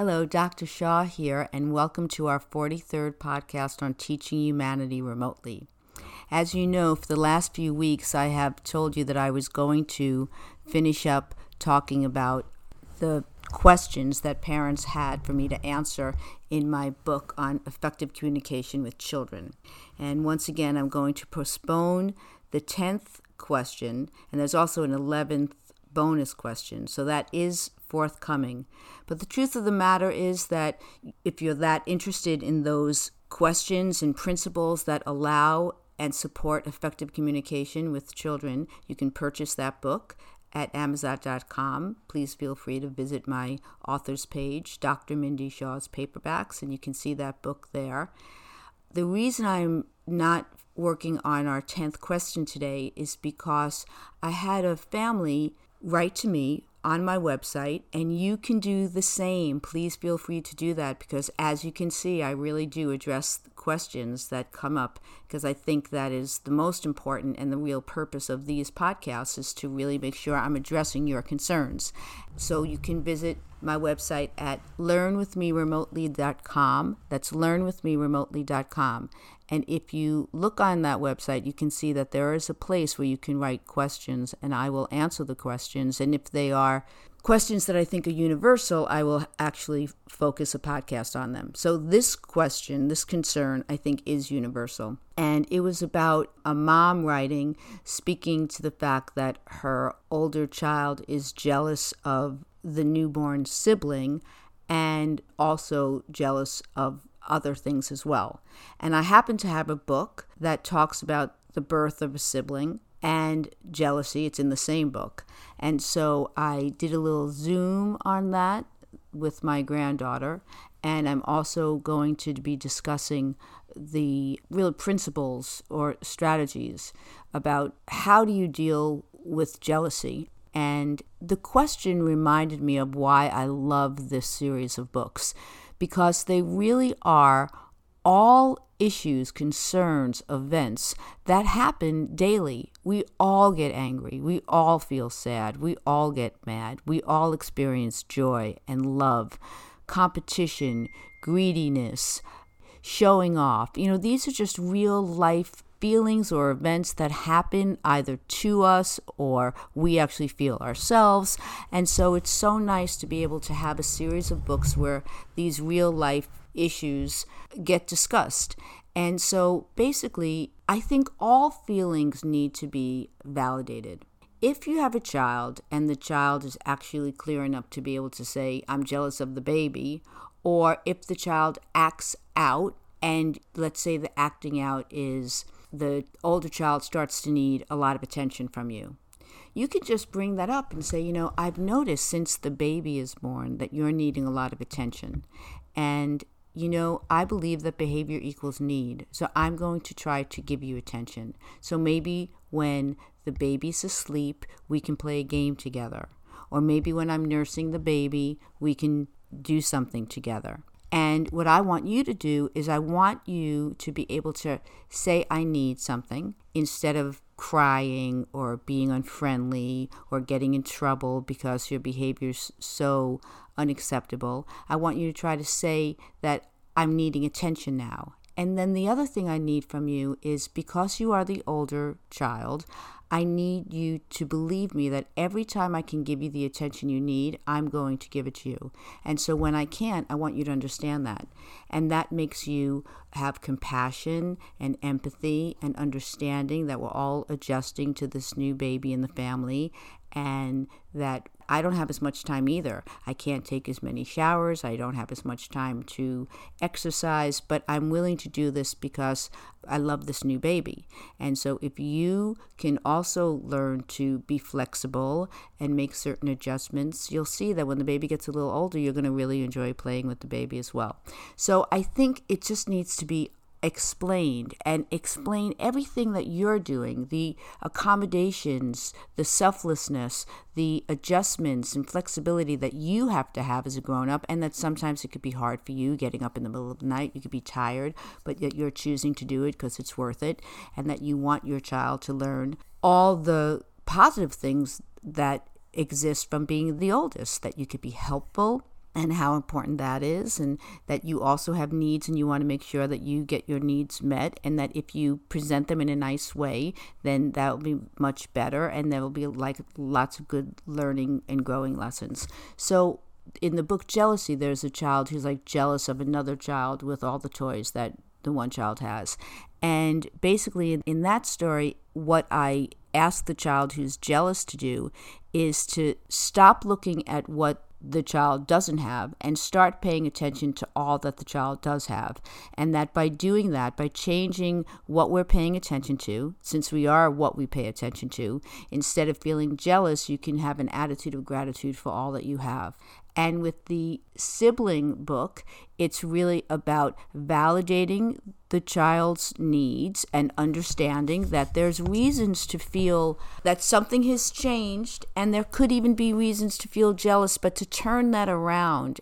Hello, Dr. Shaw here, and welcome to our 43rd podcast on teaching humanity remotely. As you know, for the last few weeks, I have told you that I was going to finish up talking about the questions that parents had for me to answer in my book on effective communication with children. And once again, I'm going to postpone the 10th question, and there's also an 11th bonus question. So that is forthcoming. But the truth of the matter is that if you're that interested in those questions and principles that allow and support effective communication with children, you can purchase that book at Amazon.com. Please feel free to visit my author's page, Dr. Mindy Shaw's Paperbacks, and you can see that book there. The reason I'm not working on our 10th question today is because I had a family write to me on my website, and you can do the same. Please feel free to do that because, as you can see, I really do address questions that come up because I think that is the most important and the real purpose of these podcasts is to really make sure I'm addressing your concerns. So you can visit my website at learnwithmeremotely.com. That's learnwithmeremotely.com. And if you look on that website, you can see that there is a place where you can write questions, and I will answer the questions. And if they are questions that I think are universal, I will actually focus a podcast on them. So, this question, this concern, I think is universal. And it was about a mom writing, speaking to the fact that her older child is jealous of the newborn sibling and also jealous of other things as well. And I happen to have a book that talks about the birth of a sibling and jealousy. It's in the same book. And so I did a little zoom on that with my granddaughter. And I'm also going to be discussing the real principles or strategies about how do you deal with jealousy. And the question reminded me of why I love this series of books because they really are all issues, concerns, events that happen daily. We all get angry. We all feel sad. We all get mad. We all experience joy and love, competition, greediness, showing off. You know, these are just real life feelings or events that happen either to us or we actually feel ourselves. And so it's so nice to be able to have a series of books where these real life issues get discussed. And so basically, I think all feelings need to be validated. If you have a child and the child is actually clear enough to be able to say, I'm jealous of the baby, or if the child acts out, and let's say the acting out is the older child starts to need a lot of attention from you. You can just bring that up and say, you know, I've noticed since the baby is born that you're needing a lot of attention. And, you know, I believe that behavior equals need. So I'm going to try to give you attention. So maybe when the baby's asleep, we can play a game together. Or maybe when I'm nursing the baby, we can do something together. And what I want you to do is, I want you to be able to say, I need something instead of crying or being unfriendly or getting in trouble because your behavior is so unacceptable. I want you to try to say that I'm needing attention now. And then the other thing I need from you is because you are the older child, I need you to believe me that every time I can give you the attention you need, I'm going to give it to you. And so when I can't, I want you to understand that. And that makes you have compassion and empathy and understanding that we're all adjusting to this new baby in the family and that I don't have as much time either. I can't take as many showers. I don't have as much time to exercise, but I'm willing to do this because I love this new baby. And so if you can also learn to be flexible and make certain adjustments, you'll see that when the baby gets a little older, you're going to really enjoy playing with the baby as well. So I think it just needs to be explained and explain everything that you're doing the accommodations, the selflessness, the adjustments and flexibility that you have to have as a grown up, and that sometimes it could be hard for you getting up in the middle of the night. You could be tired, but yet you're choosing to do it because it's worth it, and that you want your child to learn all the positive things that exist from being the oldest, that you could be helpful and how important that is, and that you also have needs and you want to make sure that you get your needs met, and that if you present them in a nice way, then that will be much better, and there will be like lots of good learning and growing lessons. So, in the book Jealousy, there's a child who's like jealous of another child with all the toys that the one child has. And basically, in that story, what I ask the child who's jealous to do is to stop looking at what the child doesn't have and start paying attention to all that the child does have. And that by doing that, by changing what we're paying attention to, since we are what we pay attention to, instead of feeling jealous, you can have an attitude of gratitude for all that you have. And with the sibling book, it's really about validating the child's needs and understanding that there's reasons to feel that something has changed, and there could even be reasons to feel jealous, but to turn that around.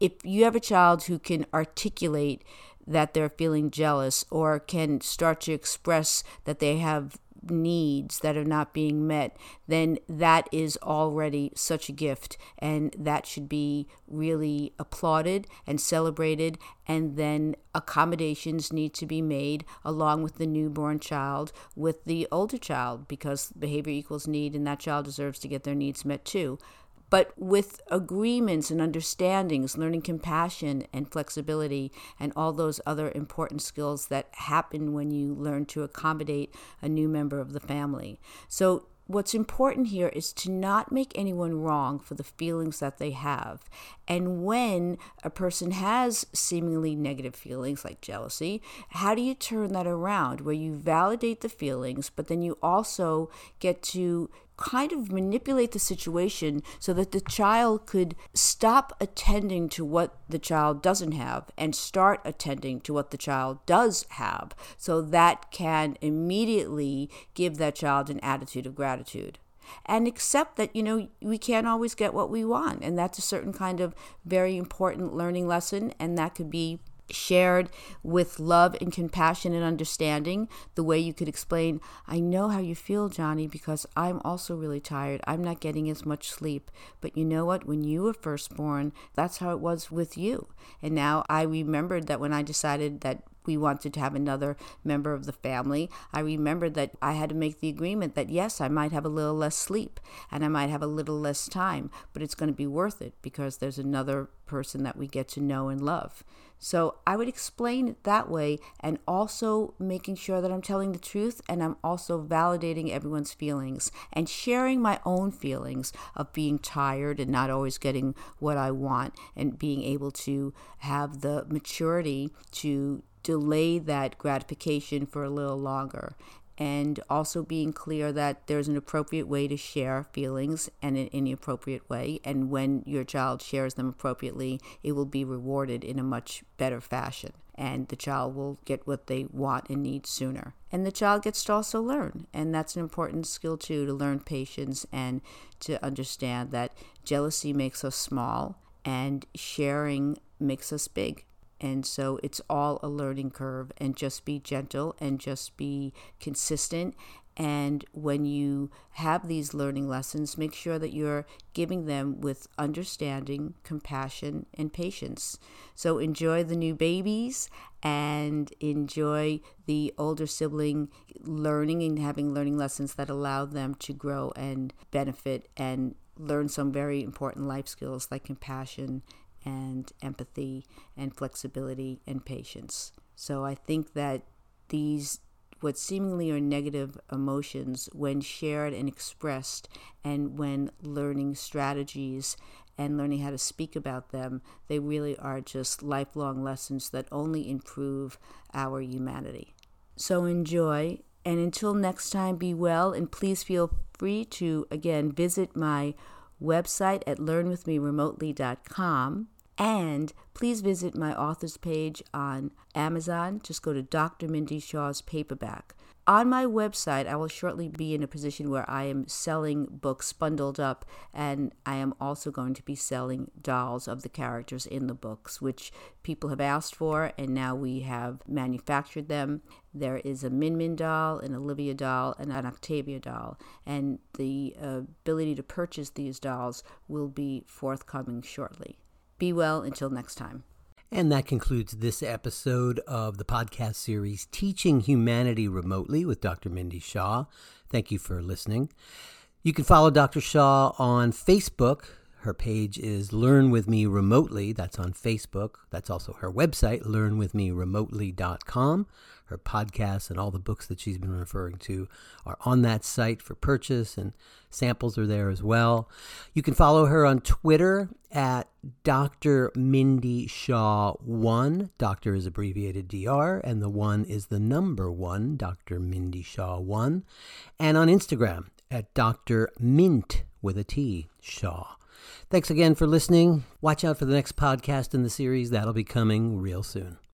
If you have a child who can articulate that they're feeling jealous or can start to express that they have needs that are not being met, then that is already such a gift. And that should be really applauded and celebrated. And then accommodations need to be made along with the newborn child, with the older child, because behavior equals need, and that child deserves to get their needs met too but with agreements and understandings, learning compassion and flexibility, and all those other important skills that happen when you learn to accommodate a new member of the family. So, what's important here is to not make anyone wrong for the feelings that they have. And when a person has seemingly negative feelings like jealousy, how do you turn that around where you validate the feelings, but then you also get to kind of manipulate the situation so that the child could stop attending to what the child doesn't have and start attending to what the child does have. So that can immediately give that child an attitude of gratitude. And accept that you know we can't always get what we want. And that's a certain kind of very important learning lesson. And that could be shared with love and compassion and understanding, the way you could explain, I know how you feel, Johnny, because I'm also really tired. I'm not getting as much sleep. But you know what? When you were first born, that's how it was with you. And now I remembered that when I decided that we wanted to have another member of the family, I remembered that I had to make the agreement that yes, I might have a little less sleep and I might have a little less time, but it's going to be worth it because there's another person that we get to know and love. So I would explain it that way and also making sure that I'm telling the truth and I'm also validating everyone's feelings and sharing my own feelings of being tired and not always getting what I want and being able to have the maturity to delay that gratification for a little longer and also being clear that there's an appropriate way to share feelings and in any appropriate way. And when your child shares them appropriately, it will be rewarded in a much better fashion. And the child will get what they want and need sooner. And the child gets to also learn. And that's an important skill, too, to learn patience and to understand that jealousy makes us small and sharing makes us big. And so it's all a learning curve, and just be gentle and just be consistent. And when you have these learning lessons, make sure that you're giving them with understanding, compassion, and patience. So enjoy the new babies and enjoy the older sibling learning and having learning lessons that allow them to grow and benefit and learn some very important life skills like compassion and empathy and flexibility and patience. So I think that these what seemingly are negative emotions when shared and expressed and when learning strategies and learning how to speak about them, they really are just lifelong lessons that only improve our humanity. So enjoy, and until next time, be well, and please feel free to again visit my website at learnwithmeremotely.com and please visit my author's page on Amazon. Just go to Dr. Mindy Shaw's paperback. On my website, I will shortly be in a position where I am selling books bundled up, and I am also going to be selling dolls of the characters in the books, which people have asked for, and now we have manufactured them. There is a Min Min doll, an Olivia doll, and an Octavia doll, and the uh, ability to purchase these dolls will be forthcoming shortly. Be well until next time. And that concludes this episode of the podcast series Teaching Humanity Remotely with Dr. Mindy Shaw. Thank you for listening. You can follow Dr. Shaw on Facebook. Her page is Learn With Me Remotely. That's on Facebook. That's also her website, learnwithmeremotely.com. Her podcasts and all the books that she's been referring to are on that site for purchase, and samples are there as well. You can follow her on Twitter at Dr. Mindy Shaw 1. Doctor is abbreviated DR, and the 1 is the number 1, Dr. Mindy Shaw 1. And on Instagram at Dr. Mint with a T, Shaw. Thanks again for listening. Watch out for the next podcast in the series. That'll be coming real soon.